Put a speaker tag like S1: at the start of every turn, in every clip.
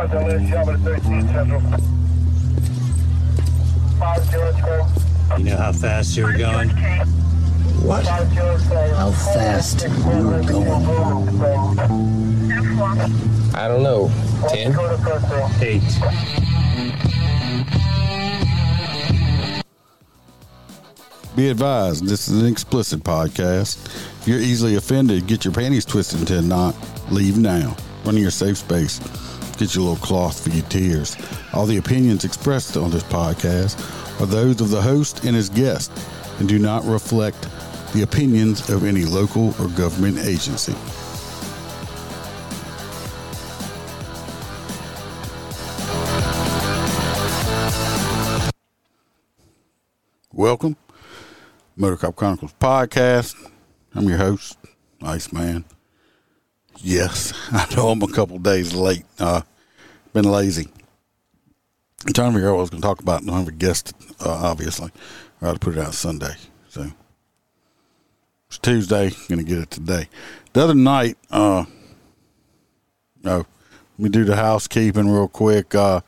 S1: You know how fast you were going?
S2: What? How fast you were going?
S3: I don't know. Ten?
S1: Eight.
S4: Be advised, this is an explicit podcast. If you're easily offended, get your panties twisted into a knot. Leave now. Run to your safe space. Get your little cloth for your tears. All the opinions expressed on this podcast are those of the host and his guest and do not reflect the opinions of any local or government agency. Welcome, Motorcop Chronicles podcast. I'm your host, Iceman. Yes, I know I'm a couple days late. Uh, been lazy. I'm trying to figure out what I was going to talk about. Don't have a guest, uh, obviously. I ought to put it out Sunday. So it's Tuesday. Going to get it today. The other night, uh, let me do the housekeeping real quick. Uh,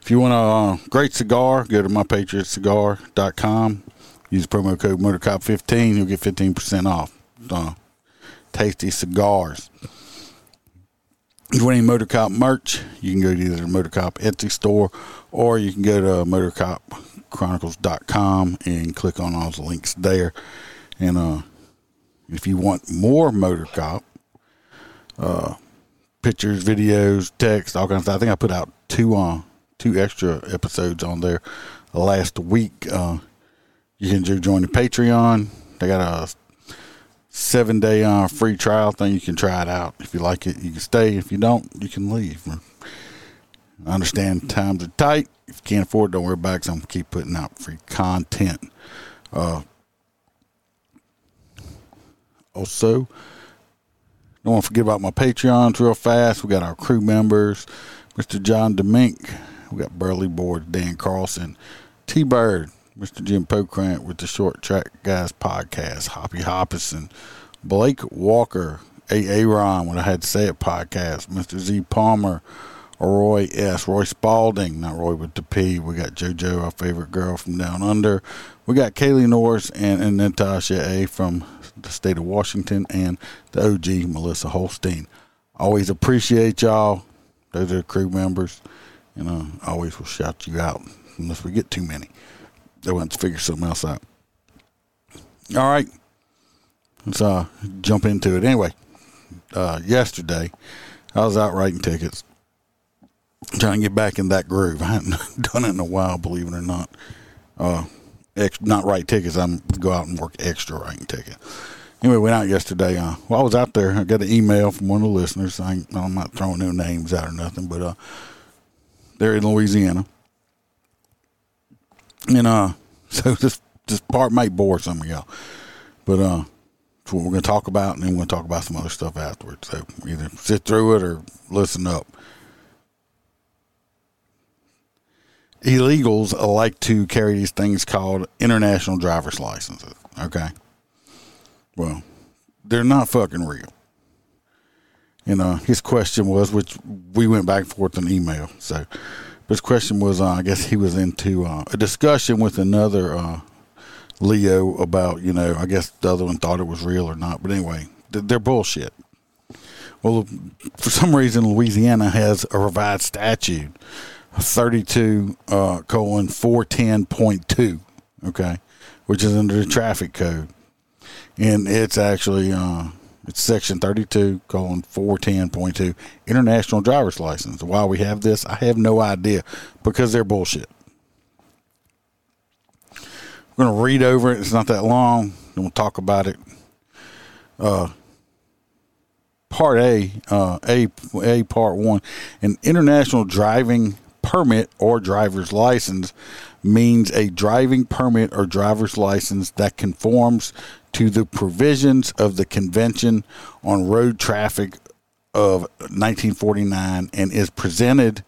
S4: if you want a uh, great cigar, go to mypatriotcigar.com. Use promo code MotorCop15. You'll get 15% off. Uh, tasty cigars. If you want any Motorcop merch, you can go to either the Motorcop Etsy store or you can go to MotorCopChronicles.com and click on all the links there. And uh, if you want more Motorcop, uh, pictures, videos, text, all kinds of stuff. I think I put out two uh, two extra episodes on there last week. Uh, you can join the Patreon. They got a seven day uh, free trial thing. You can try it out. If you like it, you can stay. If you don't, you can leave. I understand times are tight. If you can't afford, it, don't worry about it. I'm gonna keep putting out free content. Uh, also, don't want to forget about my Patreons real fast. We got our crew members, Mr. John Demink. We got Burley Board, Dan Carlson, T Bird, Mr. Jim Pokrant with the Short Track Guys podcast, Hoppy Hoppison, Blake Walker, A.A. Ron, when I had to say it podcast, Mr. Z Palmer, Roy S. Roy Spalding, not Roy with the P. We got JoJo, our favorite girl from down under. We got Kaylee Norris and, and Natasha A. from the state of Washington and the OG Melissa Holstein. Always appreciate y'all. Those are crew members. You uh, know, always will shout you out unless we get too many. They want to figure something else out. All right. Let's uh, jump into it. Anyway, uh, yesterday I was out writing tickets, trying to get back in that groove. I hadn't done it in a while, believe it or not. Uh, ex- not write tickets. I'm go out and work extra writing tickets. Anyway, went out yesterday. Uh, while I was out there, I got an email from one of the listeners. I am not throwing no names out or nothing, but uh, they're in Louisiana, and uh, so this this part might bore some of y'all, but uh, it's what we're going to talk about, and then we're going to talk about some other stuff afterwards. So either sit through it or listen up. illegals like to carry these things called international driver's licenses. Okay. Well, they're not fucking real. You know, his question was, which we went back and forth in email. So, his question was, uh, I guess he was into uh, a discussion with another uh, Leo about, you know, I guess the other one thought it was real or not. But anyway, they're bullshit. Well, for some reason, Louisiana has a revised statute 32 uh, colon 410.2 okay which is under the traffic code and it's actually uh, it's section 32 colon 410.2 international driver's license why we have this i have no idea because they're bullshit We're going to read over it. It's not that long. We'll talk about it. Uh, part A, uh, A, A, part one. An international driving permit or driver's license means a driving permit or driver's license that conforms to the provisions of the Convention on Road Traffic of 1949 and is presented.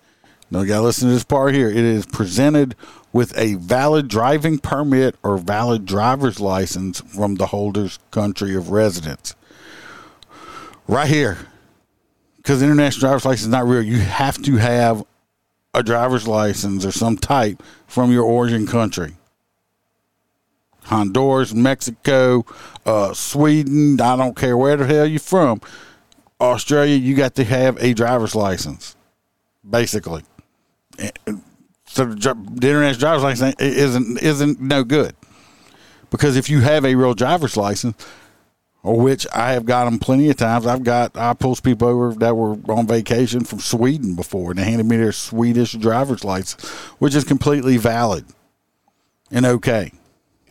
S4: Now, you got to listen to this part here. It is presented with a valid driving permit or valid driver's license from the holder's country of residence. Right here, because international driver's license is not real, you have to have a driver's license or some type from your origin country. Honduras, Mexico, uh, Sweden, I don't care where the hell you're from. Australia, you got to have a driver's license, basically. So the, international driver's license isn't isn't no good because if you have a real driver's license, or which I have got them plenty of times. I've got I pulled people over that were on vacation from Sweden before, and they handed me their Swedish driver's license, which is completely valid and okay.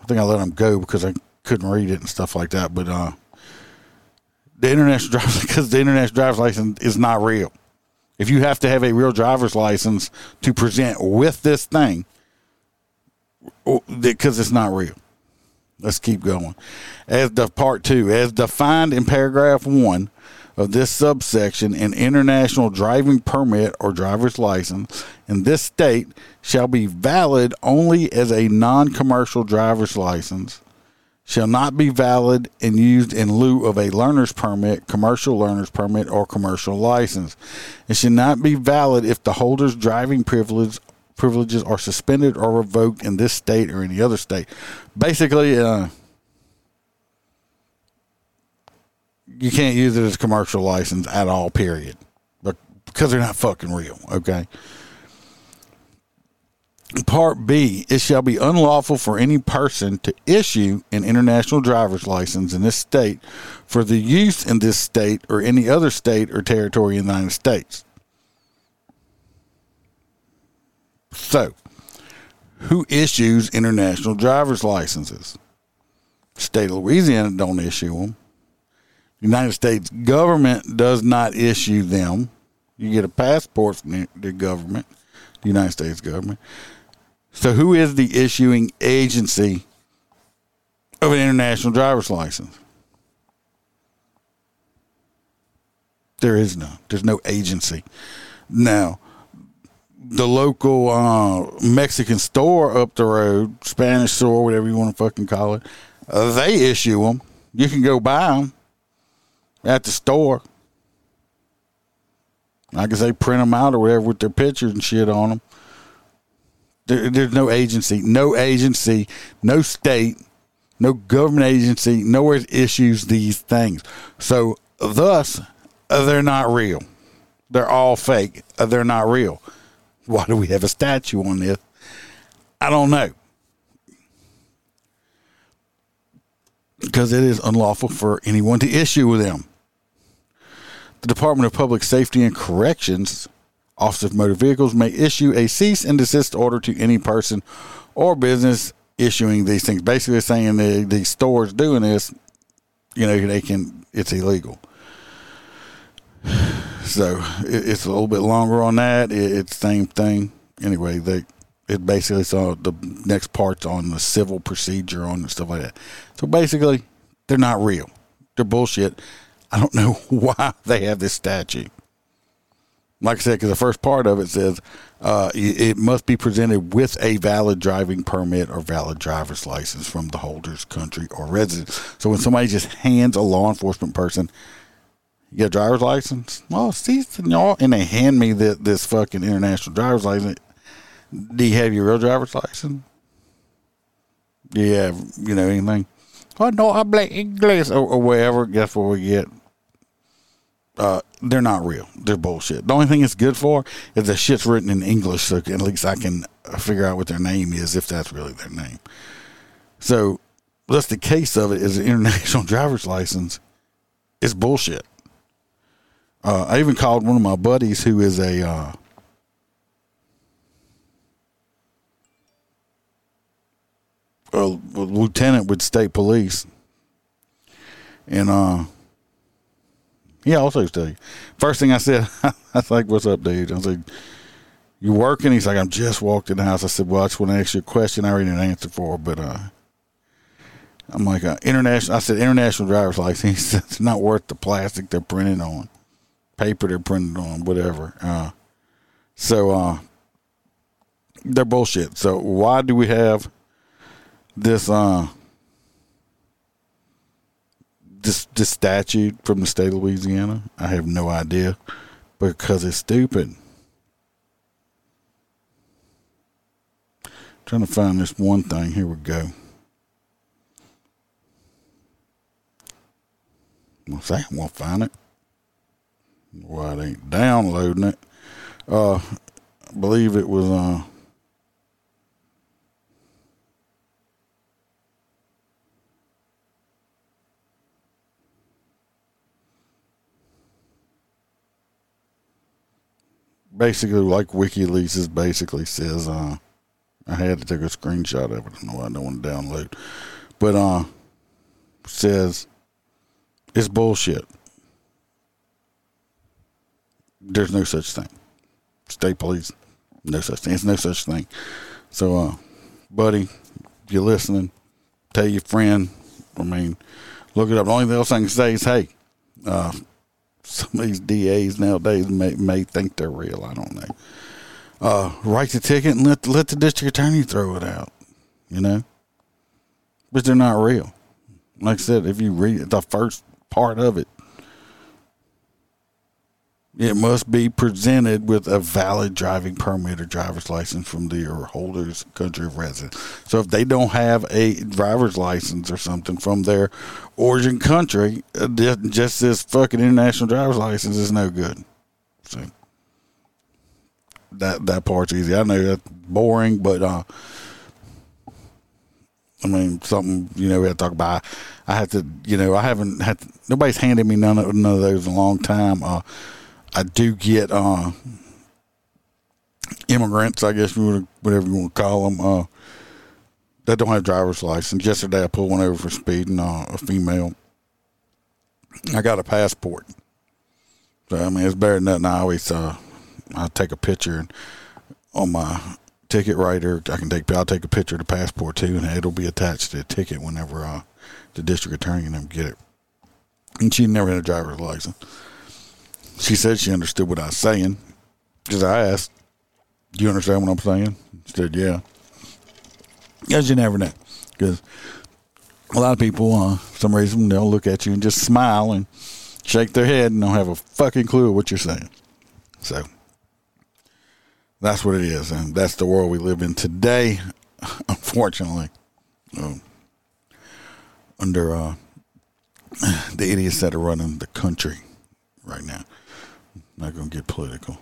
S4: I think I let them go because I couldn't read it and stuff like that. But uh, the international because the international driver's license is not real. If you have to have a real driver's license to present with this thing, because it's not real. Let's keep going. As the part two, as defined in paragraph one of this subsection, an international driving permit or driver's license in this state shall be valid only as a non commercial driver's license shall not be valid and used in lieu of a learner's permit, commercial learner's permit, or commercial license. It should not be valid if the holder's driving privilege privileges are suspended or revoked in this state or any other state. Basically, uh, you can't use it as a commercial license at all. Period, but because they're not fucking real. Okay. Part B, it shall be unlawful for any person to issue an international driver's license in this state for the use in this state or any other state or territory in the United States. So, who issues international driver's licenses? State of Louisiana don't issue them. United States government does not issue them. You get a passport from the government, the United States government. So, who is the issuing agency of an international driver's license? There is none. There's no agency. Now, the local uh, Mexican store up the road, Spanish store, whatever you want to fucking call it, uh, they issue them. You can go buy them at the store. I guess they print them out or whatever with their pictures and shit on them. There, there's no agency, no agency, no state, no government agency, nowhere issues these things. So, thus, uh, they're not real. They're all fake. Uh, they're not real. Why do we have a statue on this? I don't know. Because it is unlawful for anyone to issue with them. The Department of Public Safety and Corrections Office of Motor Vehicles may issue a cease and desist order to any person or business issuing these things. Basically, saying the the stores doing this, you know, they can it's illegal. So it, it's a little bit longer on that. It, it's same thing. Anyway, they it basically saw the next part's on the civil procedure on and stuff like that. So basically, they're not real. They're bullshit. I don't know why they have this statue like I said, because the first part of it says uh, it must be presented with a valid driving permit or valid driver's license from the holder's country or residence. So when somebody just hands a law enforcement person, you got a driver's license? Well, see, and they hand me the, this fucking international driver's license. Do you have your real driver's license? Do you have, you know, anything? Oh, no, I play English or, or whatever. Guess what we get? Uh, they're not real. They're bullshit. The only thing it's good for is the shit's written in English, so at least I can figure out what their name is if that's really their name. So that's the case of it is an international driver's license. It's bullshit. Uh, I even called one of my buddies who is a uh, a lieutenant with state police, and uh, he also you. First thing I said, I was like, "What's up, dude?" I was like, "You working?" He's like, "I'm just walked in the house." I said, "Well, I just want to ask you a question. I already an answer for, but uh." I'm like, uh, international. I said, international driver's license. He said, it's not worth the plastic they're printed on, paper they're printed on, whatever. Uh, so, uh, they're bullshit. So, why do we have this, uh, this, this statute from the state of Louisiana? I have no idea because it's stupid. trying to find this one thing. Here we go. Say I'm gonna find it. Why it ain't downloading it? Uh, I believe it was uh. Basically, like WikiLeaks basically says, uh, I had to take a screenshot of it. I know I don't want to download, but uh, says it's bullshit. There's no such thing. State police, no such thing. It's no such thing. So, uh, buddy, if you're listening, tell your friend. I mean, look it up. The only thing else I can say is, hey, uh, some of these DAs nowadays may, may think they're real. I don't know. Uh, write the ticket and let let the district attorney throw it out. You know, but they're not real. Like I said, if you read the first part of it. It must be presented with a valid driving permit or driver's license from the holder's country of residence. So if they don't have a driver's license or something from their origin country, uh, just this fucking international driver's license is no good. So that that part's easy. I know that's boring, but uh, I mean, something you know we had to talk about. I have to, you know, I haven't had to, nobody's handed me none of none of those in a long time. Uh, I do get uh, immigrants, I guess whatever you want to call them, uh, that don't have driver's license. Yesterday, I pulled one over for speeding. Uh, a female. I got a passport, so I mean it's better than nothing. I always uh, I take a picture on my ticket writer. I can take I'll take a picture of the passport too, and it'll be attached to the ticket whenever uh, the district attorney and them get it. And she never had a driver's license. She said she understood what I was saying because I asked, "Do you understand what I'm saying?" She said, "Yeah." Because you never know, because a lot of people, uh, for some reason, they'll look at you and just smile and shake their head and don't have a fucking clue what you're saying. So that's what it is, and that's the world we live in today. Unfortunately, um, under uh, the idiots that are running the country right now. Not going to get political.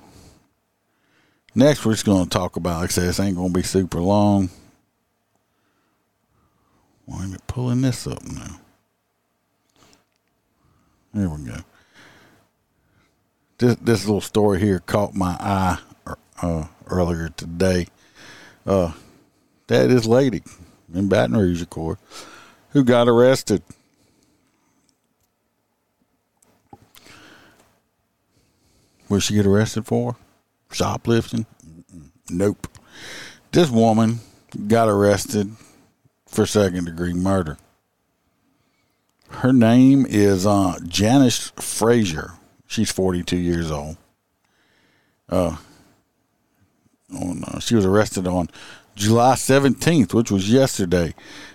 S4: Next, we're just going to talk about, like I said, this ain't going to be super long. Why am I pulling this up now? There we go. This this little story here caught my eye uh, earlier today. Uh, that is lady in Baton Rouge, of course, who got arrested. What she get arrested for? Shoplifting? Nope. This woman got arrested for second degree murder. Her name is uh, Janice Frazier. She's 42 years old. Uh, on, uh, she was arrested on July 17th, which was yesterday,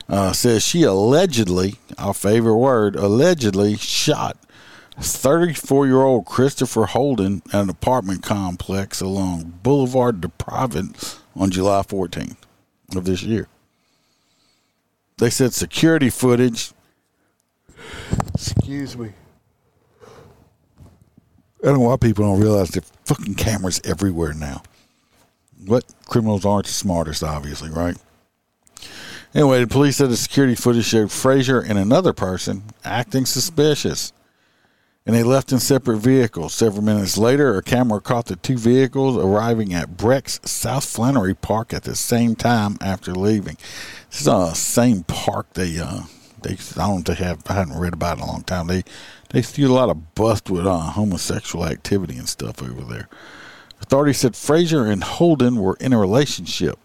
S4: uh, says she allegedly, our favorite word, allegedly shot 34 year old Christopher Holden at an apartment complex along Boulevard de Provence on July 14th of this year. They said security footage. Excuse me. I don't know why people don't realize there fucking cameras everywhere now. What criminals aren't the smartest, obviously, right? Anyway, the police said the security footage showed Frazier and another person acting suspicious and they left in separate vehicles. Several minutes later, a camera caught the two vehicles arriving at BREC's South Flannery Park at the same time after leaving. This is the uh, same park they uh they I don't they have I haven't read about in a long time. They they see a lot of bust with uh, homosexual activity and stuff over there. Authorities said Frazier and Holden were in a relationship.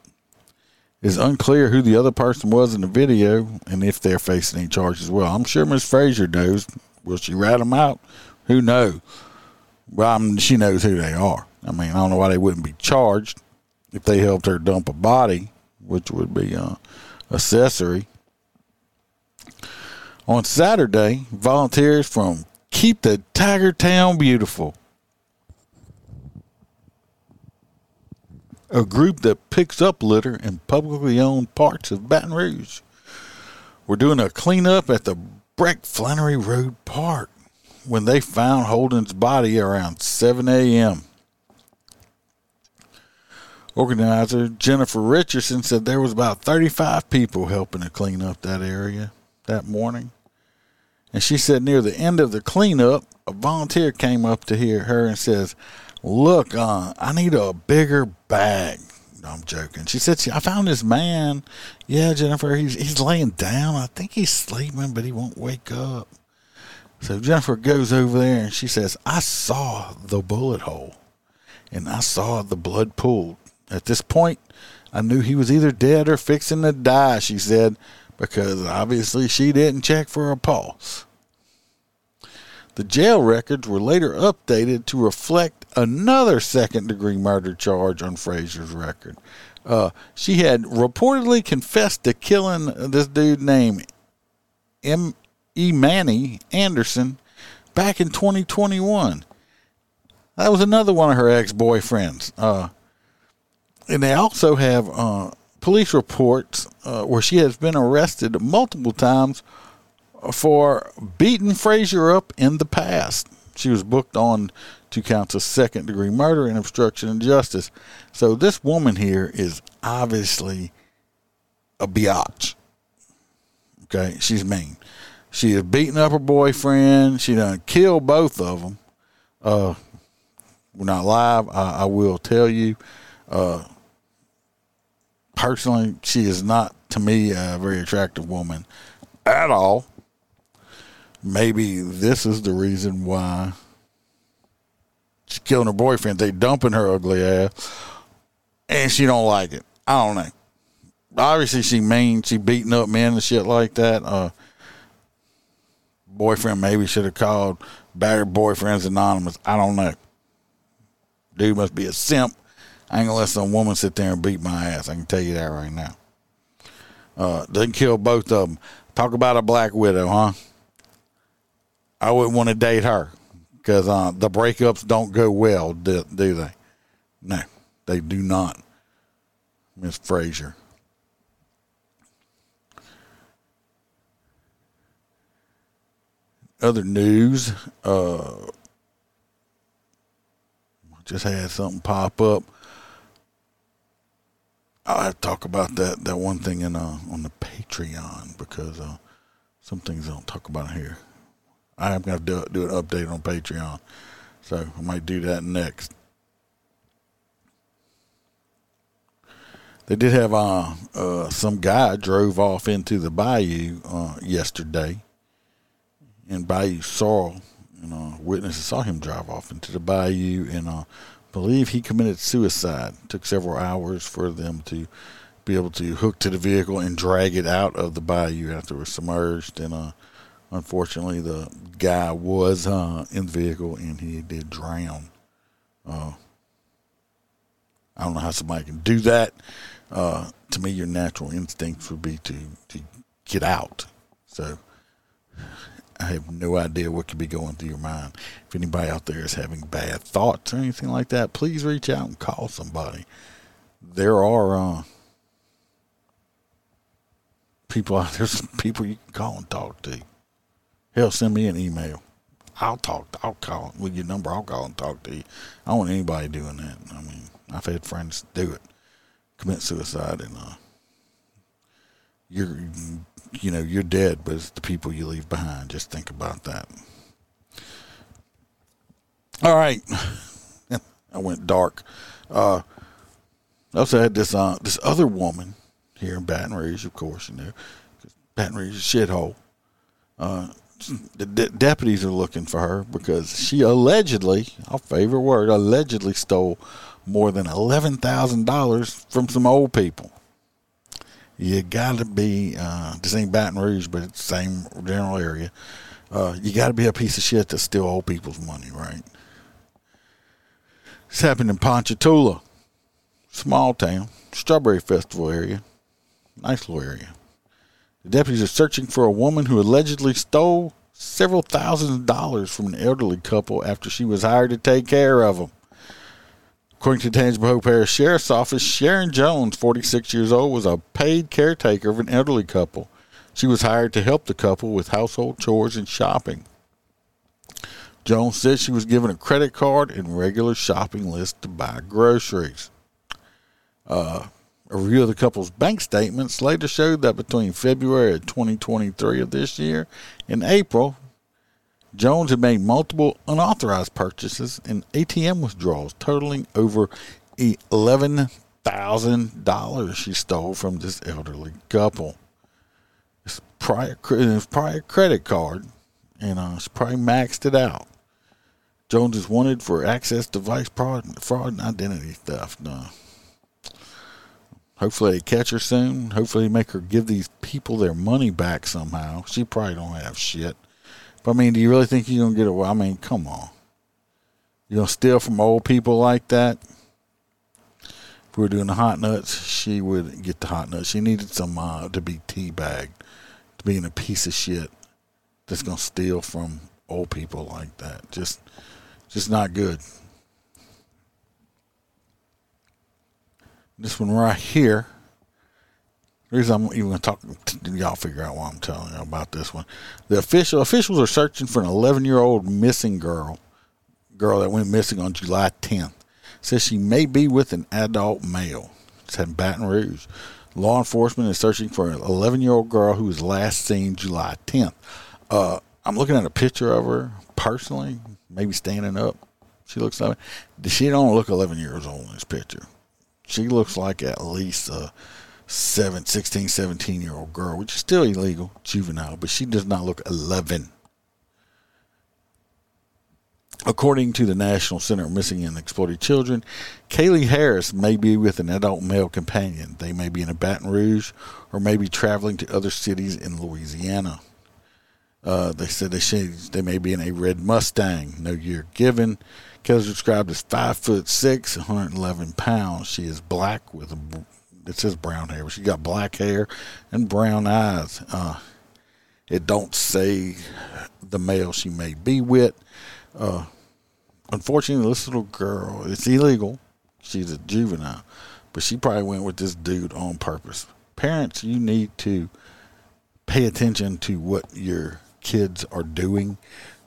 S4: It is unclear who the other person was in the video and if they're facing any charges. Well, I'm sure Miss Frazier knows. Will she rat them out? Who knows? Well, I mean, she knows who they are. I mean, I don't know why they wouldn't be charged if they helped her dump a body, which would be uh, accessory. On Saturday, volunteers from Keep the Tiger Town Beautiful, a group that picks up litter in publicly owned parts of Baton Rouge, were doing a cleanup at the BREC Flannery Road Park when they found Holden's body around 7 a.m. Organizer Jennifer Richardson said there was about 35 people helping to clean up that area that morning. And she said near the end of the cleanup, a volunteer came up to hear her and says, "Look, uh, I need a bigger bag." No, I'm joking. She said, she, "I found this man. Yeah, Jennifer, he's he's laying down. I think he's sleeping, but he won't wake up." So Jennifer goes over there and she says, "I saw the bullet hole, and I saw the blood pooled. At this point, I knew he was either dead or fixing to die." She said because obviously she didn't check for a pulse. The jail records were later updated to reflect another second degree murder charge on Frazier's record. Uh, she had reportedly confessed to killing this dude named M. E. Manny Anderson back in 2021. That was another one of her ex boyfriends. Uh, and they also have uh, police reports uh, where she has been arrested multiple times for beating Frazier up in the past. She was booked on two counts of second degree murder and obstruction of justice. So this woman here is obviously a biatch. Okay, she's mean. She is beating up her boyfriend. She done killed both of them. Uh, we're not live. I, I will tell you. Uh, personally, she is not to me a very attractive woman at all. Maybe this is the reason why she's killing her boyfriend. They dumping her ugly ass, and she don't like it. I don't know. Obviously, she mean. She beating up men and shit like that. Uh, boyfriend maybe should have called battered boyfriends anonymous. I don't know. Dude must be a simp I ain't gonna let some woman sit there and beat my ass. I can tell you that right now. Uh, doesn't kill both of them. Talk about a black widow, huh? I wouldn't want to date her because uh, the breakups don't go well, do, do they? No, they do not. Miss Frazier. Other news, uh, just had something pop up I have to talk about that that one thing in uh, on the Patreon because uh, some things I don't talk about here. I am going to do, do an update on Patreon, so I might do that next. They did have uh, uh, some guy drove off into the bayou uh, yesterday in Bayou Sorrel. You know, witnesses saw him drive off into the bayou and uh, believe he committed suicide. It took several hours for them to be able to hook to the vehicle and drag it out of the bayou after it was submerged. And uh, unfortunately, the guy was uh, in the vehicle and he did drown. Uh, I don't know how somebody can do that. Uh, to me, your natural instincts would be to, to get out. So I have no idea what could be going through your mind. If anybody out there is having bad thoughts or anything like that, please reach out and call somebody. There are uh, people out there, some people you can call and talk to. Hell, send me an email. I'll talk. I'll call with your number. I'll call and talk to you. I don't want anybody doing that. I mean, I've had friends do it, commit suicide, and uh, you're you know you're dead, but it's the people you leave behind. Just think about that. All right. I went dark. Uh, I also had this uh, this other woman here in Baton Rouge, of course, you know, Baton Rouge is a shithole. Uh, the de- deputies are looking for her because she allegedly, our favorite word, allegedly stole more than eleven thousand dollars from some old people. You got to be. Uh, this ain't Baton Rouge, but it's the same general area. Uh, you got to be a piece of shit to steal old people's money, right? This happened in Ponchatoula, small town, Strawberry Festival area, nice little area. The deputies are searching for a woman who allegedly stole several thousand dollars from an elderly couple after she was hired to take care of them. According to Tangipahoa Parish Sheriff's Office, Sharon Jones, 46 years old, was a paid caretaker of an elderly couple. She was hired to help the couple with household chores and shopping. Jones said she was given a credit card and regular shopping list to buy groceries. Uh, a review of the couple's bank statements later showed that between February of 2023 of this year and April, Jones had made multiple unauthorized purchases and ATM withdrawals totaling over $11,000 she stole from this elderly couple. It's prior, prior credit card, and uh, she probably maxed it out. Jones is wanted for access device fraud, fraud and identity theft. Uh, hopefully they catch her soon. Hopefully they make her give these people their money back somehow. She probably don't have shit. But I mean, do you really think you're gonna get away? I mean, come on. You gonna steal from old people like that? If we were doing the hot nuts, she would get the hot nuts. She needed some uh, to be teabagged, to being a piece of shit that's gonna steal from old people like that. Just, just not good. This one right here. The reason I'm even going to talk, y'all figure out why I'm telling you about this one. The official officials are searching for an 11 year old missing girl, girl that went missing on July 10th. Says she may be with an adult male. It's in Baton Rouge. Law enforcement is searching for an 11 year old girl who was last seen July 10th. Uh, I'm looking at a picture of her personally, maybe standing up. She looks like she don't look 11 years old in this picture. She looks like at least a seven, 16, 17 year old girl, which is still illegal, juvenile, but she does not look 11. According to the National Center of Missing and Exploited Children, Kaylee Harris may be with an adult male companion. They may be in a Baton Rouge or may be traveling to other cities in Louisiana. Uh, they said they, should, they may be in a red Mustang. No year given. Kelly's described as five foot six, 111 pounds. She is black with a, it says brown hair, but she got black hair and brown eyes. Uh, it don't say the male she may be with. Uh, unfortunately, this little girl, it's illegal. She's a juvenile, but she probably went with this dude on purpose. Parents, you need to pay attention to what your kids are doing,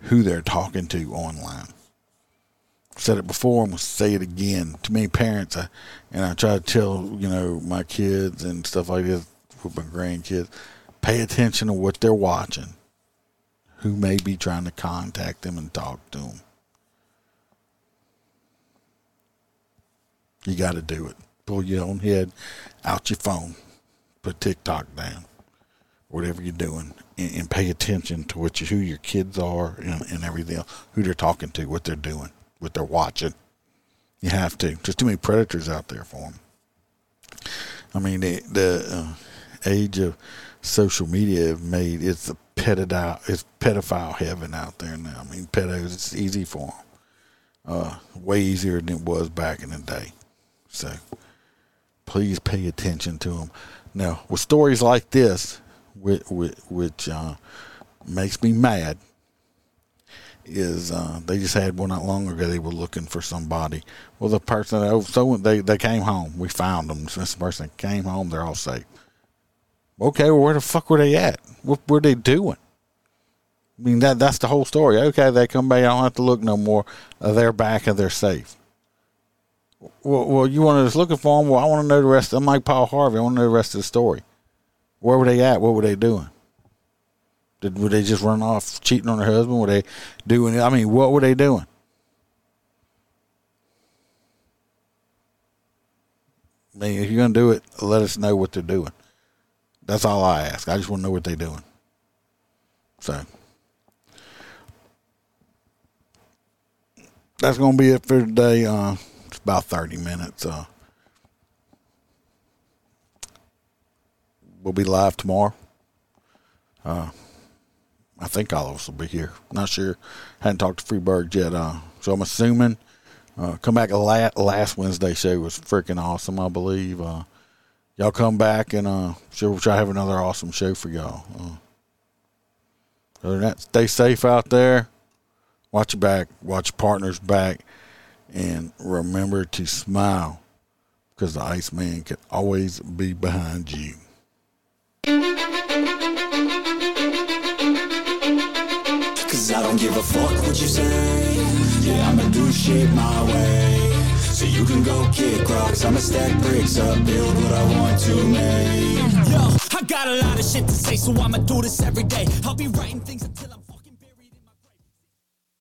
S4: who they're talking to online. said it before and will say it again. To many parents, I, and I try to tell you know my kids and stuff like this with my grandkids, pay attention to what they're watching, who may be trying to contact them and talk to them. You got to do it. Pull your own head out your phone, put TikTok down, whatever you're doing, and, and pay attention to what you, who your kids are and, and everything else, who they're talking to, what they're doing, what they're watching. You have to. There's too many predators out there for them. I mean, the, the uh, age of social media have made it's a pedophile, it's pedophile heaven out there now. I mean, pedos, it's easy for them. Uh, way easier than it was back in the day. So please pay attention to them. Now, with stories like this, which, which uh, makes me mad, is uh, they just had one not long ago. They were looking for somebody. Well, the person that oh, so they they came home. We found them. So this person came home. They're all safe. Okay, well, where the fuck were they at? What were they doing? I mean that that's the whole story. Okay, they come back. I don't have to look no more. Uh, they're back and they're safe. Well, well, you wanted us looking for them. Well, I want to know the rest. I'm like Paul Harvey. I want to know the rest of the story. Where were they at? What were they doing? Did were they just run off cheating on their husband? Were they doing? I mean, what were they doing? I mean, if you're gonna do it, let us know what they're doing. That's all I ask. I just want to know what they're doing. So that's gonna be it for today. Uh, it's about thirty minutes. Uh, we'll be live tomorrow. Uh, I think all of us will be here. Not sure. Hadn't talked to Freeburg yet. Uh, so I'm assuming. Uh, come back. Last, last Wednesday show was freaking awesome. I believe. Uh, y'all come back and uh, sure we'll try to have another awesome show for y'all. Uh, other than that, stay safe out there. Watch your back. Watch your partner's back, and remember to smile because the Iceman can always be behind you.
S5: Cause I don't give a fuck what you say. Yeah, I'ma do shit my way. So you can go kick rocks, I'ma stack bricks up, build what I want to make.
S6: Yo, I got a lot of shit to say, so I'ma do this every day. I'll be writing things until I'm